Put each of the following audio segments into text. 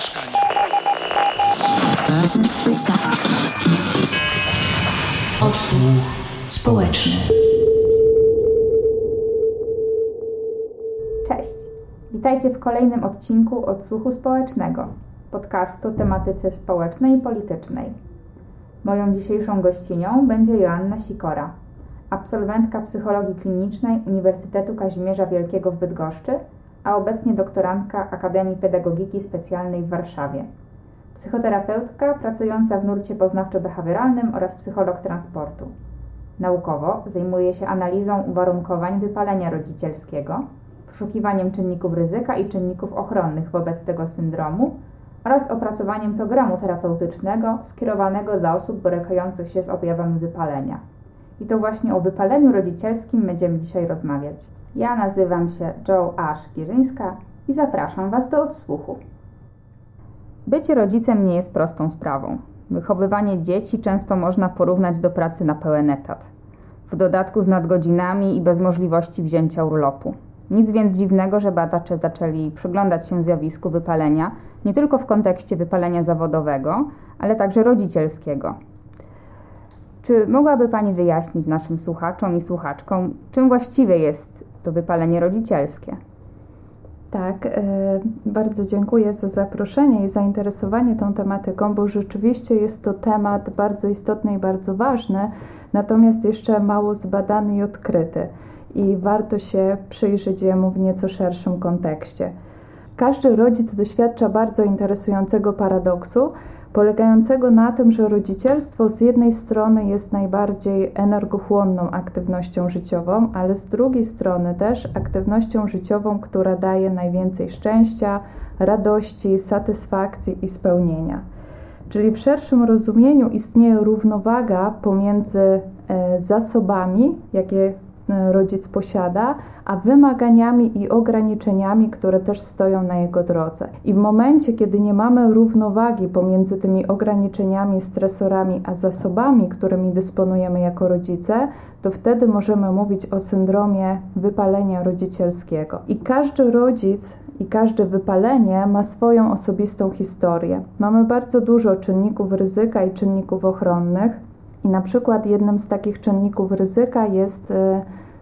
mieszkania. Odsłuch społeczny. Cześć! Witajcie w kolejnym odcinku Odsłuchu Społecznego, podcastu o tematyce społecznej i politycznej. Moją dzisiejszą gościnią będzie Joanna Sikora, absolwentka psychologii klinicznej Uniwersytetu Kazimierza Wielkiego w Bydgoszczy, a obecnie doktorantka Akademii Pedagogiki Specjalnej w Warszawie. Psychoterapeutka pracująca w nurcie poznawczo-behawioralnym oraz psycholog transportu. Naukowo zajmuje się analizą uwarunkowań wypalenia rodzicielskiego, poszukiwaniem czynników ryzyka i czynników ochronnych wobec tego syndromu oraz opracowaniem programu terapeutycznego skierowanego dla osób borykających się z objawami wypalenia. I to właśnie o wypaleniu rodzicielskim będziemy dzisiaj rozmawiać. Ja nazywam się Joe Ash Gierzyńska i zapraszam Was do odsłuchu. Bycie rodzicem nie jest prostą sprawą. Wychowywanie dzieci często można porównać do pracy na pełen etat. W dodatku z nadgodzinami i bez możliwości wzięcia urlopu. Nic więc dziwnego, że badacze zaczęli przyglądać się zjawisku wypalenia nie tylko w kontekście wypalenia zawodowego, ale także rodzicielskiego. Czy mogłaby Pani wyjaśnić naszym słuchaczom i słuchaczkom, czym właściwie jest to wypalenie rodzicielskie? Tak, e, bardzo dziękuję za zaproszenie i zainteresowanie tą tematyką, bo rzeczywiście jest to temat bardzo istotny i bardzo ważny, natomiast jeszcze mało zbadany i odkryty i warto się przyjrzeć jemu w nieco szerszym kontekście. Każdy rodzic doświadcza bardzo interesującego paradoksu, polegającego na tym, że rodzicielstwo z jednej strony jest najbardziej energochłonną aktywnością życiową, ale z drugiej strony też aktywnością życiową, która daje najwięcej szczęścia, radości, satysfakcji i spełnienia. Czyli w szerszym rozumieniu istnieje równowaga pomiędzy e, zasobami, jakie e, rodzic posiada, a wymaganiami i ograniczeniami, które też stoją na jego drodze. I w momencie, kiedy nie mamy równowagi pomiędzy tymi ograniczeniami, stresorami, a zasobami, którymi dysponujemy jako rodzice, to wtedy możemy mówić o syndromie wypalenia rodzicielskiego. I każdy rodzic i każde wypalenie ma swoją osobistą historię. Mamy bardzo dużo czynników ryzyka i czynników ochronnych. I na przykład jednym z takich czynników ryzyka jest y,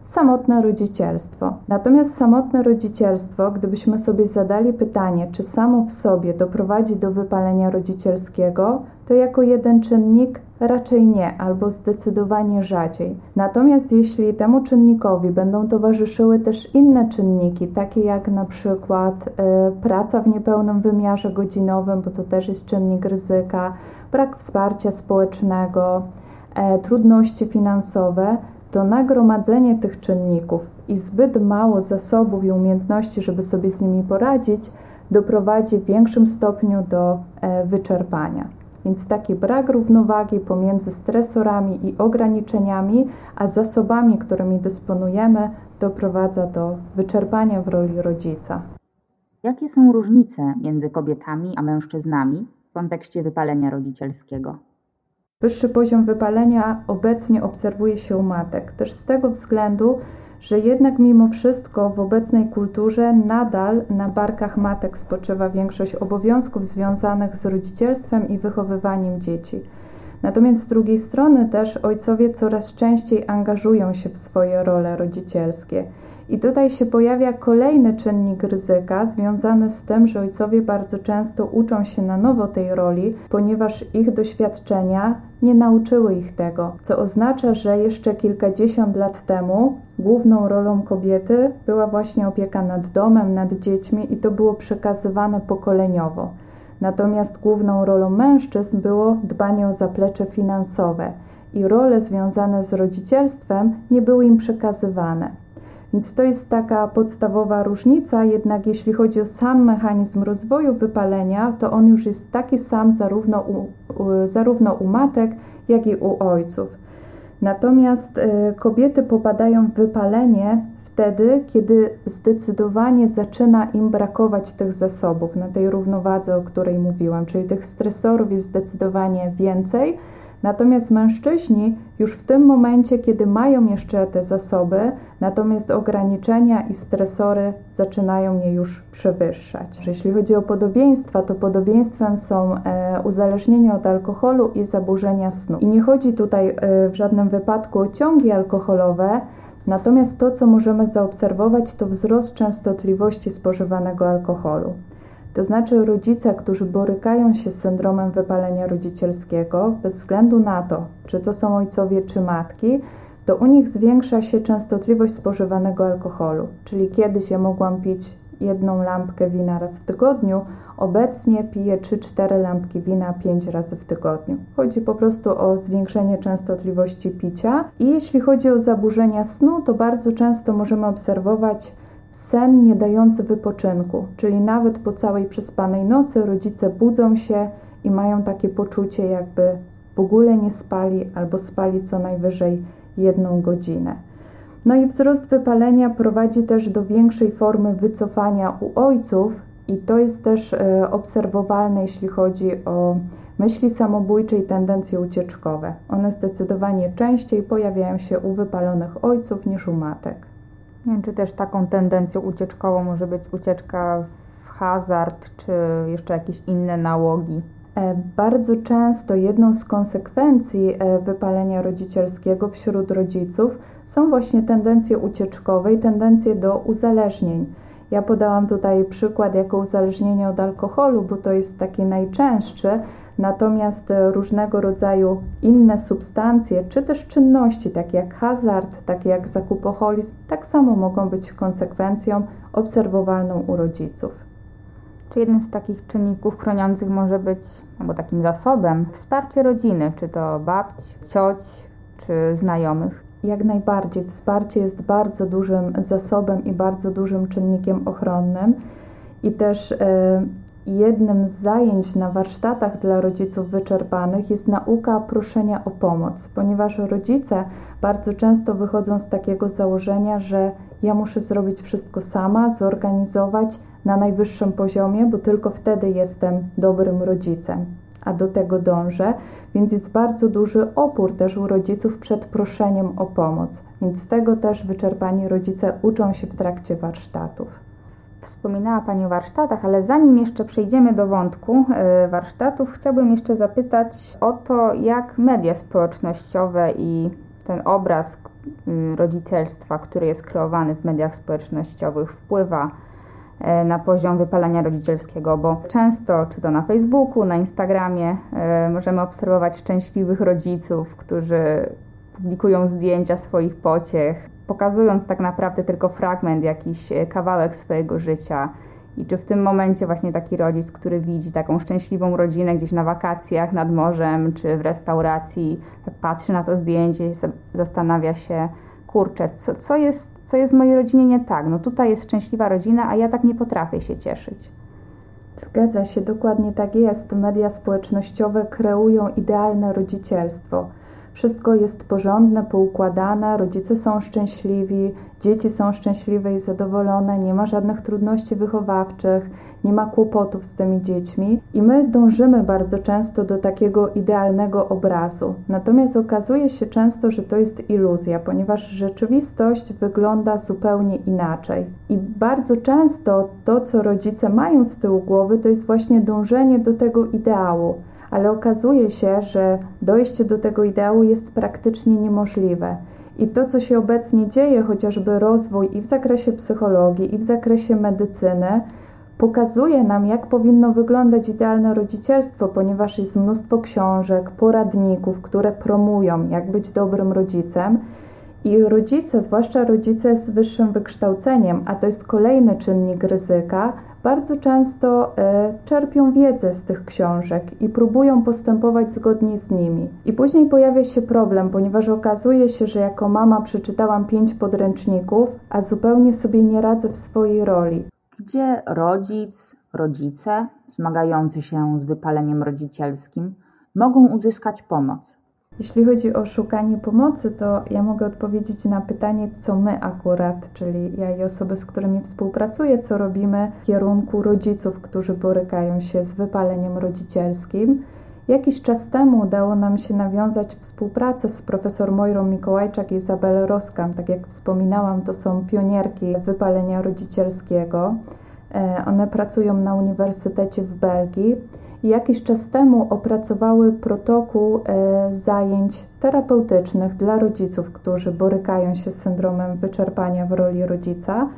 samotne rodzicielstwo. Natomiast samotne rodzicielstwo, gdybyśmy sobie zadali pytanie, czy samo w sobie doprowadzi do wypalenia rodzicielskiego, to jako jeden czynnik raczej nie, albo zdecydowanie rzadziej. Natomiast jeśli temu czynnikowi będą towarzyszyły też inne czynniki, takie jak na przykład y, praca w niepełnym wymiarze godzinowym, bo to też jest czynnik ryzyka, brak wsparcia społecznego, y, trudności finansowe, to nagromadzenie tych czynników i zbyt mało zasobów i umiejętności, żeby sobie z nimi poradzić, doprowadzi w większym stopniu do e, wyczerpania. Więc taki brak równowagi pomiędzy stresorami i ograniczeniami, a zasobami, którymi dysponujemy, doprowadza do wyczerpania w roli rodzica. Jakie są różnice między kobietami a mężczyznami w kontekście wypalenia rodzicielskiego? Wyższy poziom wypalenia obecnie obserwuje się u matek, też z tego względu, że jednak mimo wszystko w obecnej kulturze nadal na barkach matek spoczywa większość obowiązków związanych z rodzicielstwem i wychowywaniem dzieci. Natomiast z drugiej strony też ojcowie coraz częściej angażują się w swoje role rodzicielskie. I tutaj się pojawia kolejny czynnik ryzyka związany z tym, że ojcowie bardzo często uczą się na nowo tej roli, ponieważ ich doświadczenia nie nauczyły ich tego, co oznacza, że jeszcze kilkadziesiąt lat temu główną rolą kobiety była właśnie opieka nad domem, nad dziećmi i to było przekazywane pokoleniowo. Natomiast główną rolą mężczyzn było dbanie o zaplecze finansowe i role związane z rodzicielstwem nie były im przekazywane. Więc to jest taka podstawowa różnica, jednak jeśli chodzi o sam mechanizm rozwoju wypalenia, to on już jest taki sam zarówno u, zarówno u matek, jak i u ojców. Natomiast y, kobiety popadają w wypalenie wtedy, kiedy zdecydowanie zaczyna im brakować tych zasobów na tej równowadze, o której mówiłam, czyli tych stresorów jest zdecydowanie więcej, Natomiast mężczyźni już w tym momencie, kiedy mają jeszcze te zasoby, natomiast ograniczenia i stresory zaczynają je już przewyższać. Jeśli chodzi o podobieństwa, to podobieństwem są e, uzależnienie od alkoholu i zaburzenia snu. I nie chodzi tutaj e, w żadnym wypadku o ciągi alkoholowe, natomiast to, co możemy zaobserwować, to wzrost częstotliwości spożywanego alkoholu. To znaczy rodzice, którzy borykają się z syndromem wypalenia rodzicielskiego, bez względu na to, czy to są ojcowie czy matki, to u nich zwiększa się częstotliwość spożywanego alkoholu. Czyli kiedyś ja mogłam pić jedną lampkę wina raz w tygodniu, obecnie piję 3-4 lampki wina 5 razy w tygodniu. Chodzi po prostu o zwiększenie częstotliwości picia. I jeśli chodzi o zaburzenia snu, to bardzo często możemy obserwować sen nie dający wypoczynku, czyli nawet po całej przespanej nocy rodzice budzą się i mają takie poczucie, jakby w ogóle nie spali albo spali co najwyżej jedną godzinę. No i wzrost wypalenia prowadzi też do większej formy wycofania u ojców, i to jest też e, obserwowalne, jeśli chodzi o myśli samobójcze i tendencje ucieczkowe. One zdecydowanie częściej pojawiają się u wypalonych ojców niż u matek. Czy też taką tendencją ucieczkową może być ucieczka w hazard, czy jeszcze jakieś inne nałogi? E, bardzo często jedną z konsekwencji e, wypalenia rodzicielskiego wśród rodziców są właśnie tendencje ucieczkowe i tendencje do uzależnień. Ja podałam tutaj przykład jako uzależnienie od alkoholu, bo to jest taki najczęstszy, Natomiast e, różnego rodzaju inne substancje, czy też czynności, takie jak hazard, takie jak zakupoholizm, tak samo mogą być konsekwencją obserwowalną u rodziców. Czy jednym z takich czynników chroniących może być, albo takim zasobem, wsparcie rodziny, czy to babci, cioć, czy znajomych? Jak najbardziej. Wsparcie jest bardzo dużym zasobem i bardzo dużym czynnikiem ochronnym. I też yy, jednym z zajęć na warsztatach dla rodziców wyczerpanych jest nauka proszenia o pomoc, ponieważ rodzice bardzo często wychodzą z takiego założenia, że ja muszę zrobić wszystko sama, zorganizować na najwyższym poziomie, bo tylko wtedy jestem dobrym rodzicem, a do tego dążę, więc jest bardzo duży opór też u rodziców przed proszeniem o pomoc, więc tego też wyczerpani rodzice uczą się w trakcie warsztatów. Wspominała Pani o warsztatach, ale zanim jeszcze przejdziemy do wątku e, warsztatów, chciałbym jeszcze zapytać o to, jak media społecznościowe i ten obraz y, rodzicielstwa, który jest kreowany w mediach społecznościowych, wpływa e, na poziom wypalenia rodzicielskiego, bo często, czy to na Facebooku, na Instagramie, możemy obserwować szczęśliwych rodziców, którzy publikują zdjęcia swoich pociech, pokazując tak naprawdę tylko fragment, jakiś e, kawałek swojego życia. I czy w tym momencie właśnie taki rodzic, który widzi taką szczęśliwą rodzinę gdzieś na wakacjach nad morzem czy w restauracji, tak patrzy na to zdjęcie, zastanawia się, kurczę, co, co, jest, co jest w mojej rodzinie nie tak? No tutaj jest szczęśliwa rodzina, a ja tak nie potrafię się cieszyć. Zgadza się, dokładnie tak jest. Media społecznościowe kreują idealne rodzicielstwo. Wszystko jest porządne, poukładane, rodzice są szczęśliwi, dzieci są szczęśliwe i zadowolone, nie ma żadnych trudności wychowawczych, nie ma kłopotów z tymi dziećmi i my dążymy bardzo często do takiego idealnego obrazu. Natomiast okazuje się często, że to jest iluzja, ponieważ rzeczywistość wygląda zupełnie inaczej. I bardzo często to, co rodzice mają z tyłu głowy, to jest właśnie dążenie do tego ideału ale okazuje się, że dojście do tego ideału jest praktycznie niemożliwe. I to, co się obecnie dzieje, chociażby rozwój i w zakresie psychologii, i w zakresie medycyny, pokazuje nam, jak powinno wyglądać idealne rodzicielstwo, ponieważ jest mnóstwo książek, poradników, które promują, jak być dobrym rodzicem. I rodzice, zwłaszcza rodzice z wyższym wykształceniem, a to jest kolejny czynnik ryzyka, bardzo często e, czerpią wiedzę z tych książek i próbują postępować zgodnie z nimi. I później pojawia się problem, ponieważ okazuje się, że jako mama przeczytałam pięć podręczników, a zupełnie sobie nie radzę w swojej roli. Gdzie rodzic, rodzice zmagający się z wypaleniem rodzicielskim mogą uzyskać pomoc? Jeśli chodzi o szukanie pomocy, to ja mogę odpowiedzieć na pytanie, co my akurat, czyli ja i osoby, z którymi współpracuję, co robimy w kierunku rodziców, którzy borykają się z wypaleniem rodzicielskim. Jakiś czas temu udało nam się nawiązać współpracę z profesor Mojrą Mikołajczak i Izabelą Roskam. Tak jak wspominałam, to są pionierki wypalenia rodzicielskiego. E, one pracują na Uniwersytecie w Belgii jakiś czas temu opracowały protokół e, zajęć terapeutycznych dla rodziców, którzy borykają się z syndromem wyczerpania w roli rodzica.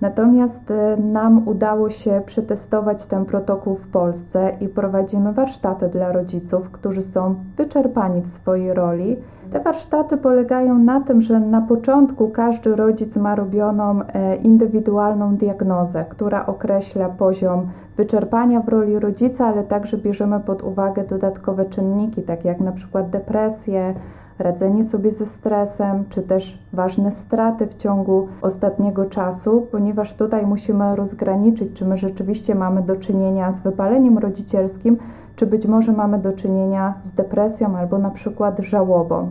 Natomiast e, nam udało się przetestować ten protokół w Polsce i prowadzimy warsztaty dla rodziców, którzy są wyczerpani w swojej roli. Te warsztaty polegają na tym, że na początku każdy rodzic ma robioną e, indywidualną diagnozę, która określa poziom wyczerpania w roli rodzica, ale także bierzemy pod uwagę dodatkowe czynniki, takie jak na przykład depresję, radzenie sobie ze stresem, czy też ważne straty w ciągu ostatniego czasu, ponieważ tutaj musimy rozgraniczyć, czy my rzeczywiście mamy do czynienia z wypaleniem rodzicielskim, czy być może mamy do czynienia z depresją albo na przykład żałobą.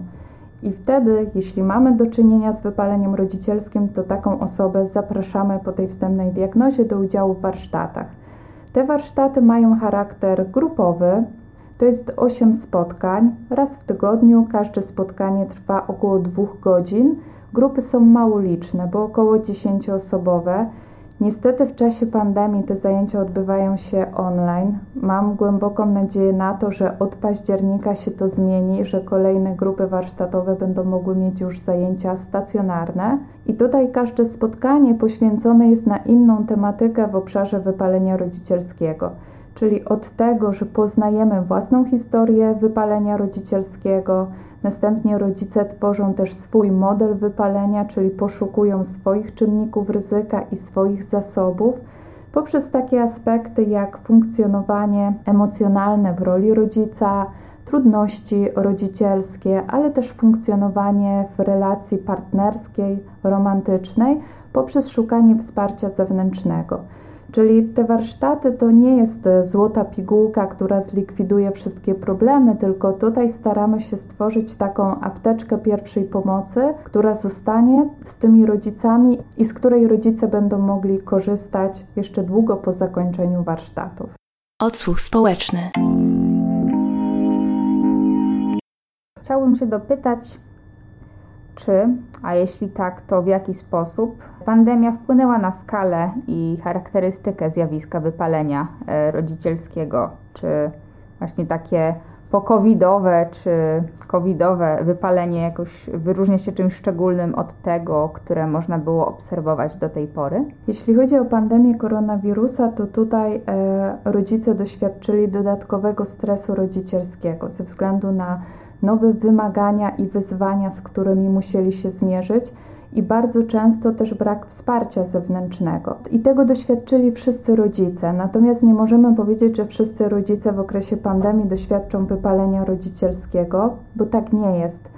I wtedy, jeśli mamy do czynienia z wypaleniem rodzicielskim, to taką osobę zapraszamy po tej wstępnej diagnozie do udziału w warsztatach. Te warsztaty mają charakter grupowy, to jest 8 spotkań. Raz w tygodniu każde spotkanie trwa około 2 godzin. Grupy są mało liczne, bo około 10-osobowe. Niestety w czasie pandemii te zajęcia odbywają się online. Mam głęboką nadzieję na to, że od października się to zmieni, że kolejne grupy warsztatowe będą mogły mieć już zajęcia stacjonarne. I tutaj każde spotkanie poświęcone jest na inną tematykę w obszarze wypalenia rodzicielskiego czyli od tego, że poznajemy własną historię wypalenia rodzicielskiego, następnie rodzice tworzą też swój model wypalenia, czyli poszukują swoich czynników ryzyka i swoich zasobów, poprzez takie aspekty jak funkcjonowanie emocjonalne w roli rodzica, trudności rodzicielskie, ale też funkcjonowanie w relacji partnerskiej, romantycznej poprzez szukanie wsparcia zewnętrznego. Czyli te warsztaty to nie jest e, złota pigułka, która zlikwiduje wszystkie problemy, tylko tutaj staramy się stworzyć taką apteczkę pierwszej pomocy, która zostanie z tymi rodzicami i z której rodzice będą mogli korzystać jeszcze długo po zakończeniu warsztatów. Odsłuch społeczny. Chciałbym się dopytać, czy, a jeśli tak, to w jaki sposób pandemia wpłynęła na skalę i charakterystykę zjawiska wypalenia e, rodzicielskiego? Czy właśnie takie pokowidowe czy covidowe wypalenie jakoś wyróżnia się czymś szczególnym od tego, które można było obserwować do tej pory? Jeśli chodzi o pandemię koronawirusa, to tutaj e, rodzice doświadczyli dodatkowego stresu rodzicielskiego ze względu na nowe wymagania i wyzwania, z którymi musieli się zmierzyć, i bardzo często też brak wsparcia zewnętrznego. I tego doświadczyli wszyscy rodzice. Natomiast nie możemy powiedzieć, że wszyscy rodzice w okresie pandemii doświadczą wypalenia rodzicielskiego, bo tak nie jest.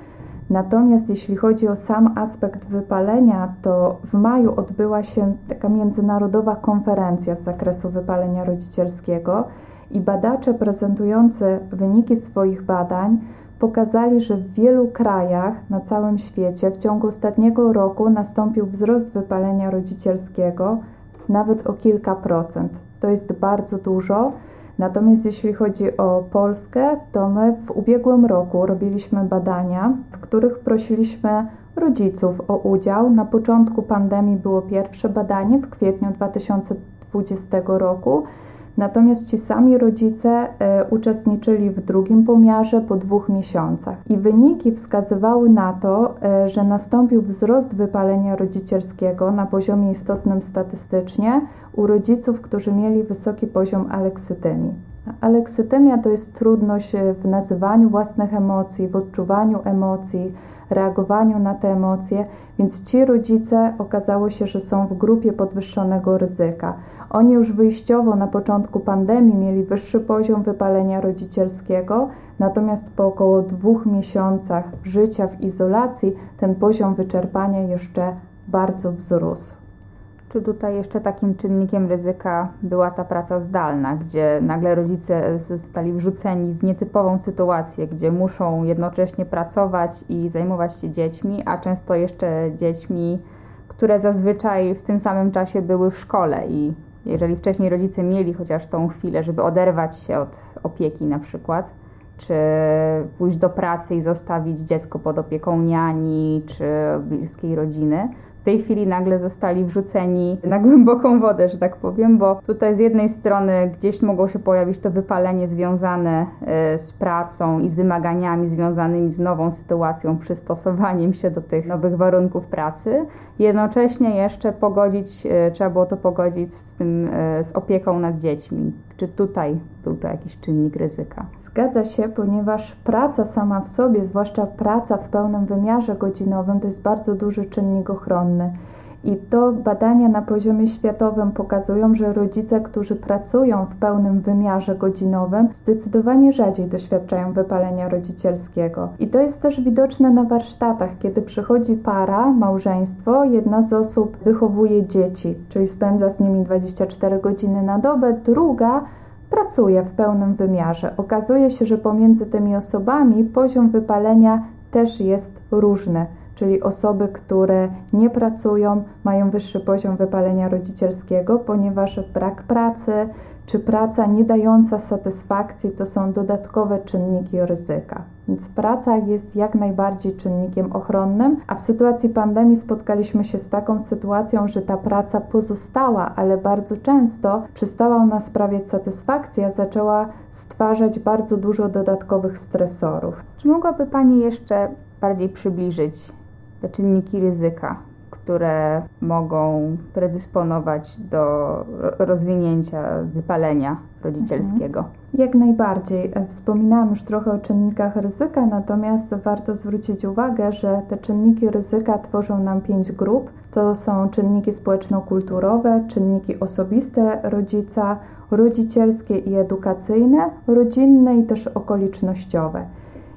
Natomiast jeśli chodzi o sam aspekt wypalenia, to w maju odbyła się taka międzynarodowa konferencja z zakresu wypalenia rodzicielskiego i badacze prezentujący wyniki swoich badań pokazali, że w wielu krajach na całym świecie w ciągu ostatniego roku nastąpił wzrost wypalenia rodzicielskiego nawet o kilka procent. To jest bardzo dużo. Natomiast jeśli chodzi o Polskę, to my w ubiegłym roku robiliśmy badania, w których prosiliśmy rodziców o udział. Na początku pandemii było pierwsze badanie w kwietniu 2020 roku Natomiast ci sami rodzice e, uczestniczyli w drugim pomiarze po dwóch miesiącach i wyniki wskazywały na to, e, że nastąpił wzrost wypalenia rodzicielskiego na poziomie istotnym statystycznie u rodziców, którzy mieli wysoki poziom aleksytemii. Aleksytemia to jest trudność w nazywaniu własnych emocji, w odczuwaniu emocji, reagowaniu na te emocje, więc ci rodzice okazało się, że są w grupie podwyższonego ryzyka. Oni już wyjściowo na początku pandemii mieli wyższy poziom wypalenia rodzicielskiego, natomiast po około dwóch miesiącach życia w izolacji ten poziom wyczerpania jeszcze bardzo wzrósł. Czy tutaj jeszcze takim czynnikiem ryzyka była ta praca zdalna, gdzie nagle rodzice zostali wrzuceni w nietypową sytuację, gdzie muszą jednocześnie pracować i zajmować się dziećmi, a często jeszcze dziećmi, które zazwyczaj w tym samym czasie były w szkole? I jeżeli wcześniej rodzice mieli chociaż tą chwilę, żeby oderwać się od opieki na przykład, czy pójść do pracy i zostawić dziecko pod opieką niani czy bliskiej rodziny w tej chwili nagle zostali wrzuceni na głęboką wodę, że tak powiem, bo tutaj z jednej strony gdzieś mogło się pojawić to wypalenie związane e, z pracą i z wymaganiami związanymi z nową sytuacją, przystosowaniem się do tych nowych warunków pracy. Jednocześnie jeszcze pogodzić, e, trzeba było to pogodzić z tym, e, z opieką nad dziećmi. Czy tutaj był to jakiś czynnik ryzyka? Zgadza się, ponieważ praca sama w sobie, zwłaszcza praca w pełnym wymiarze godzinowym, to jest bardzo duży czynnik I to badania na poziomie światowym pokazują, że rodzice, którzy pracują w pełnym wymiarze godzinowym, zdecydowanie rzadziej doświadczają wypalenia rodzicielskiego. I to jest też widoczne na warsztatach, kiedy przychodzi para, małżeństwo, jedna z osób wychowuje dzieci, czyli spędza z nimi 24 godziny na dobę, druga pracuje w pełnym wymiarze. Okazuje się, że pomiędzy tymi osobami poziom wypalenia też jest różny czyli osoby, które nie pracują, mają wyższy poziom wypalenia rodzicielskiego, ponieważ brak pracy czy praca nie dająca satysfakcji to są dodatkowe czynniki ryzyka. Więc praca jest jak najbardziej czynnikiem ochronnym, a w sytuacji pandemii spotkaliśmy się z taką sytuacją, że ta praca pozostała, ale bardzo często przestała ona sprawiać satysfakcję, a zaczęła stwarzać bardzo dużo dodatkowych stresorów. Czy mogłaby Pani jeszcze bardziej przybliżyć te czynniki ryzyka, które mogą predysponować do rozwinięcia wypalenia rodzicielskiego. Mhm. Jak najbardziej. Wspominałam już trochę o czynnikach ryzyka, natomiast warto zwrócić uwagę, że te czynniki ryzyka tworzą nam pięć grup. To są czynniki społeczno-kulturowe, czynniki osobiste rodzica, rodzicielskie i edukacyjne, rodzinne i też okolicznościowe.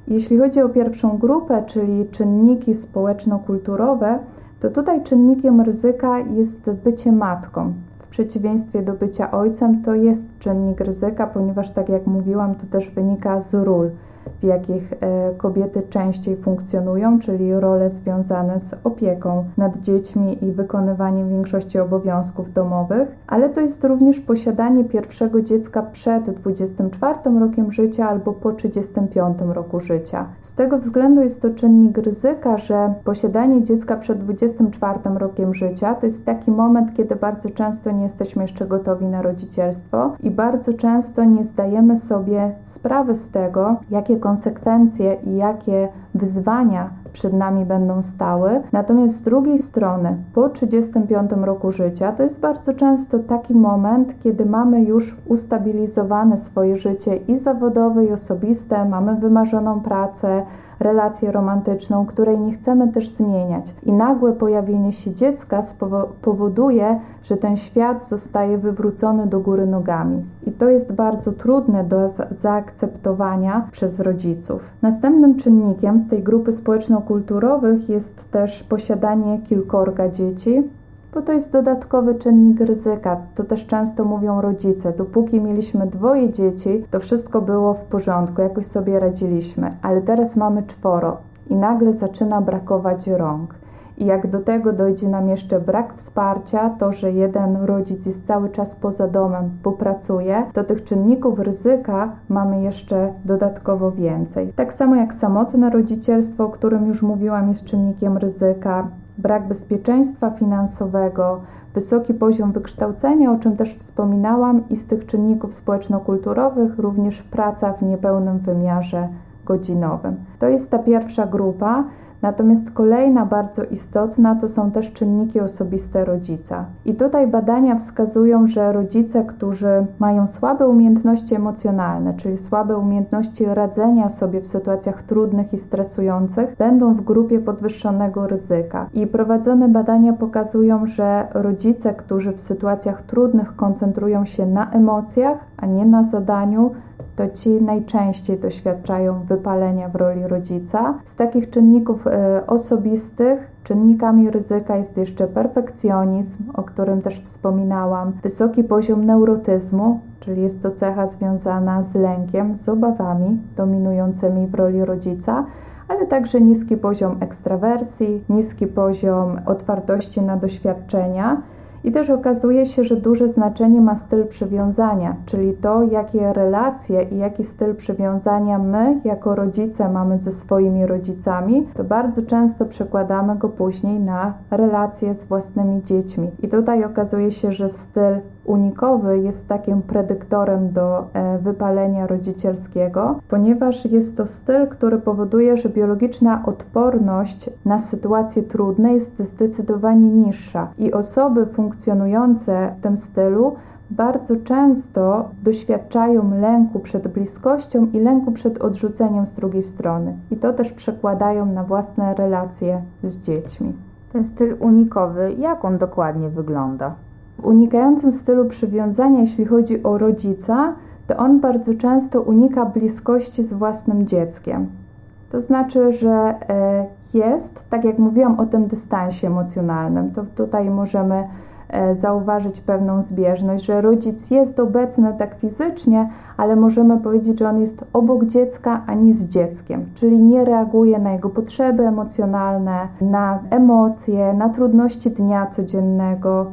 Jeśli chodzi o pierwszą grupę, czyli czynniki społeczno-kulturowe, to tutaj czynnikiem ryzyka jest bycie matką. W przeciwieństwie do bycia ojcem, to jest czynnik ryzyka, ponieważ, tak jak mówiłam, to też wynika z ról w jakich e, kobiety częściej funkcjonują, czyli role związane z opieką nad dziećmi i wykonywaniem większości obowiązków domowych, ale to jest również posiadanie pierwszego dziecka przed 24 rokiem życia albo po 35 roku życia. Z tego względu jest to czynnik ryzyka, że posiadanie dziecka przed 24 rokiem życia to jest taki moment, kiedy bardzo często nie jesteśmy jeszcze gotowi na rodzicielstwo i bardzo często nie zdajemy sobie sprawy z tego, jakie konsekwencje i jakie wyzwania przed nami będą stały. Natomiast z drugiej strony, po 35 roku życia, to jest bardzo często taki moment, kiedy mamy już ustabilizowane swoje życie i zawodowe, i osobiste, mamy wymarzoną pracę, relację romantyczną, której nie chcemy też zmieniać. I nagłe pojawienie się dziecka powoduje, że ten świat zostaje wywrócony do góry nogami. I to jest bardzo trudne do zaakceptowania przez rodziców. Następnym czynnikiem z tej grupy społeczno-kulturowych jest też posiadanie kilkorga dzieci, bo to jest dodatkowy czynnik ryzyka. To też często mówią rodzice. Dopóki mieliśmy dwoje dzieci, to wszystko było w porządku, jakoś sobie radziliśmy, ale teraz mamy czworo i nagle zaczyna brakować rąk. I jak do tego dojdzie nam jeszcze brak wsparcia, to że jeden rodzic jest cały czas poza domem, bo pracuje, to tych czynników ryzyka mamy jeszcze dodatkowo więcej. Tak samo jak samotne rodzicielstwo, o którym już mówiłam, jest czynnikiem ryzyka, brak bezpieczeństwa finansowego, wysoki poziom wykształcenia, o czym też wspominałam, i z tych czynników społeczno-kulturowych również praca w niepełnym wymiarze godzinowym. To jest ta pierwsza grupa. Natomiast kolejna bardzo istotna to są też czynniki osobiste rodzica. I tutaj badania wskazują, że rodzice, którzy mają słabe umiejętności emocjonalne, czyli słabe umiejętności radzenia sobie w sytuacjach trudnych i stresujących, będą w grupie podwyższonego ryzyka. I prowadzone badania pokazują, że rodzice, którzy w sytuacjach trudnych koncentrują się na emocjach, a nie na zadaniu, to ci najczęściej doświadczają wypalenia w roli rodzica. Z takich czynników e, osobistych czynnikami ryzyka jest jeszcze perfekcjonizm, o którym też wspominałam, wysoki poziom neurotyzmu, czyli jest to cecha związana z lękiem, z obawami dominującymi w roli rodzica ale także niski poziom ekstrawersji, niski poziom otwartości na doświadczenia I też okazuje się, że duże znaczenie ma styl przywiązania, czyli to, jakie relacje i jaki styl przywiązania my, jako rodzice, mamy ze swoimi rodzicami, to bardzo często przekładamy go później na relacje z własnymi dziećmi. I tutaj okazuje się, że styl unikowy jest takim predyktorem do e, wypalenia rodzicielskiego, ponieważ jest to styl, który powoduje, że biologiczna odporność na sytuacje trudne jest zdecydowanie niższa i osoby funkcjonujące w tym stylu bardzo często doświadczają lęku przed bliskością i lęku przed odrzuceniem z drugiej strony. I to też przekładają na własne relacje z dziećmi. Ten styl unikowy, jak on dokładnie wygląda? Unikającym stylu przywiązania, jeśli chodzi o rodzica, to on bardzo często unika bliskości z własnym dzieckiem. To znaczy, że e, jest, tak jak mówiłam o tym dystansie emocjonalnym, to tutaj możemy e, zauważyć pewną zbieżność, że rodzic jest obecny tak fizycznie, ale możemy powiedzieć, że on jest obok dziecka, a nie z dzieckiem, czyli nie reaguje na jego potrzeby emocjonalne, na emocje, na trudności dnia codziennego,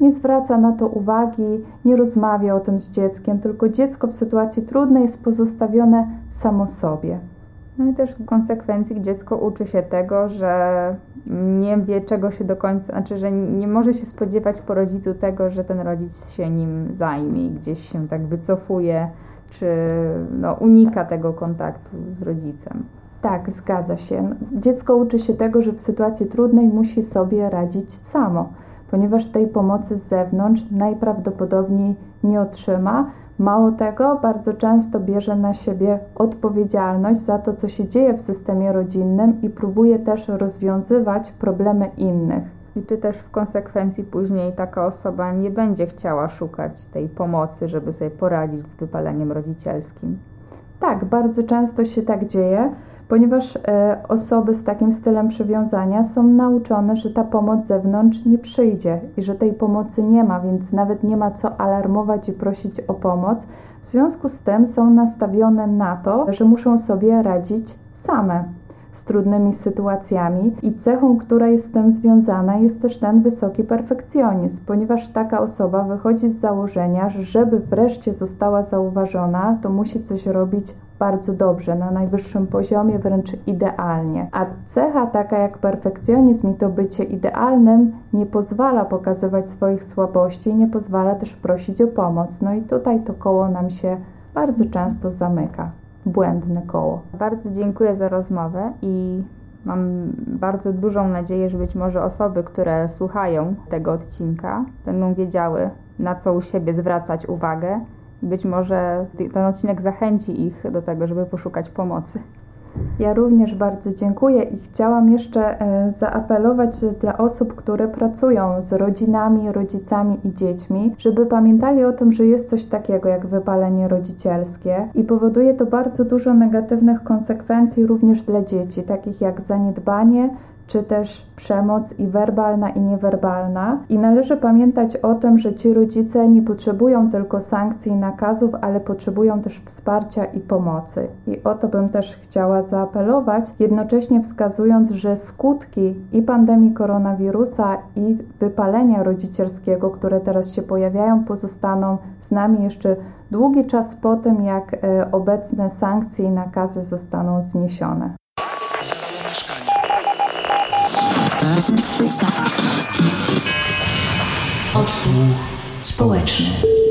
nie zwraca na to uwagi, nie rozmawia o tym z dzieckiem, tylko dziecko w sytuacji trudnej jest pozostawione samo sobie. No i też w konsekwencji dziecko uczy się tego, że nie wie czego się do końca, znaczy, że nie może się spodziewać po rodzicu tego, że ten rodzic się nim zajmie i gdzieś się tak wycofuje, czy no, unika tego kontaktu z rodzicem. Tak, zgadza się. Dziecko uczy się tego, że w sytuacji trudnej musi sobie radzić samo ponieważ tej pomocy z zewnątrz najprawdopodobniej nie otrzyma. Mało tego, bardzo często bierze na siebie odpowiedzialność za to, co się dzieje w systemie rodzinnym i próbuje też rozwiązywać problemy innych. I czy też w konsekwencji później taka osoba nie będzie chciała szukać tej pomocy, żeby sobie poradzić z wypaleniem rodzicielskim? Tak, bardzo często się tak dzieje ponieważ e, osoby z takim stylem przywiązania są nauczone, że ta pomoc z zewnątrz nie przyjdzie i że tej pomocy nie ma, więc nawet nie ma co alarmować i prosić o pomoc. W związku z tym są nastawione na to, że muszą sobie radzić same z trudnymi sytuacjami i cechą, która jest z tym związana, jest też ten wysoki perfekcjonizm, ponieważ taka osoba wychodzi z założenia, że żeby wreszcie została zauważona, to musi coś robić bardzo dobrze, na najwyższym poziomie, wręcz idealnie. A cecha taka jak perfekcjonizm i to bycie idealnym nie pozwala pokazywać swoich słabości, nie pozwala też prosić o pomoc. No i tutaj to koło nam się bardzo często zamyka. Błędne koło. Bardzo dziękuję za rozmowę i Mam bardzo dużą nadzieję, że być może osoby, które słuchają tego odcinka, będą wiedziały, na co u siebie zwracać uwagę być może ten odcinek zachęci ich do tego, żeby poszukać pomocy. Ja również bardzo dziękuję i chciałam jeszcze e, zaapelować dla osób, które pracują z rodzinami, rodzicami i dziećmi, żeby pamiętali o tym, że jest coś takiego jak wypalenie rodzicielskie i powoduje to bardzo dużo negatywnych konsekwencji również dla dzieci, takich jak zaniedbanie, czy też przemoc i werbalna, i niewerbalna. I należy pamiętać o tym, że ci rodzice nie potrzebują tylko sankcji i nakazów, ale potrzebują też wsparcia i pomocy. I o to bym też chciała zaapelować, jednocześnie wskazując, że skutki i pandemii koronawirusa, i wypalenia rodzicielskiego, które teraz się pojawiają, pozostaną z nami jeszcze długi czas po tym, jak e, obecne sankcje i nakazy zostaną zniesione. Odsłuch społeczny.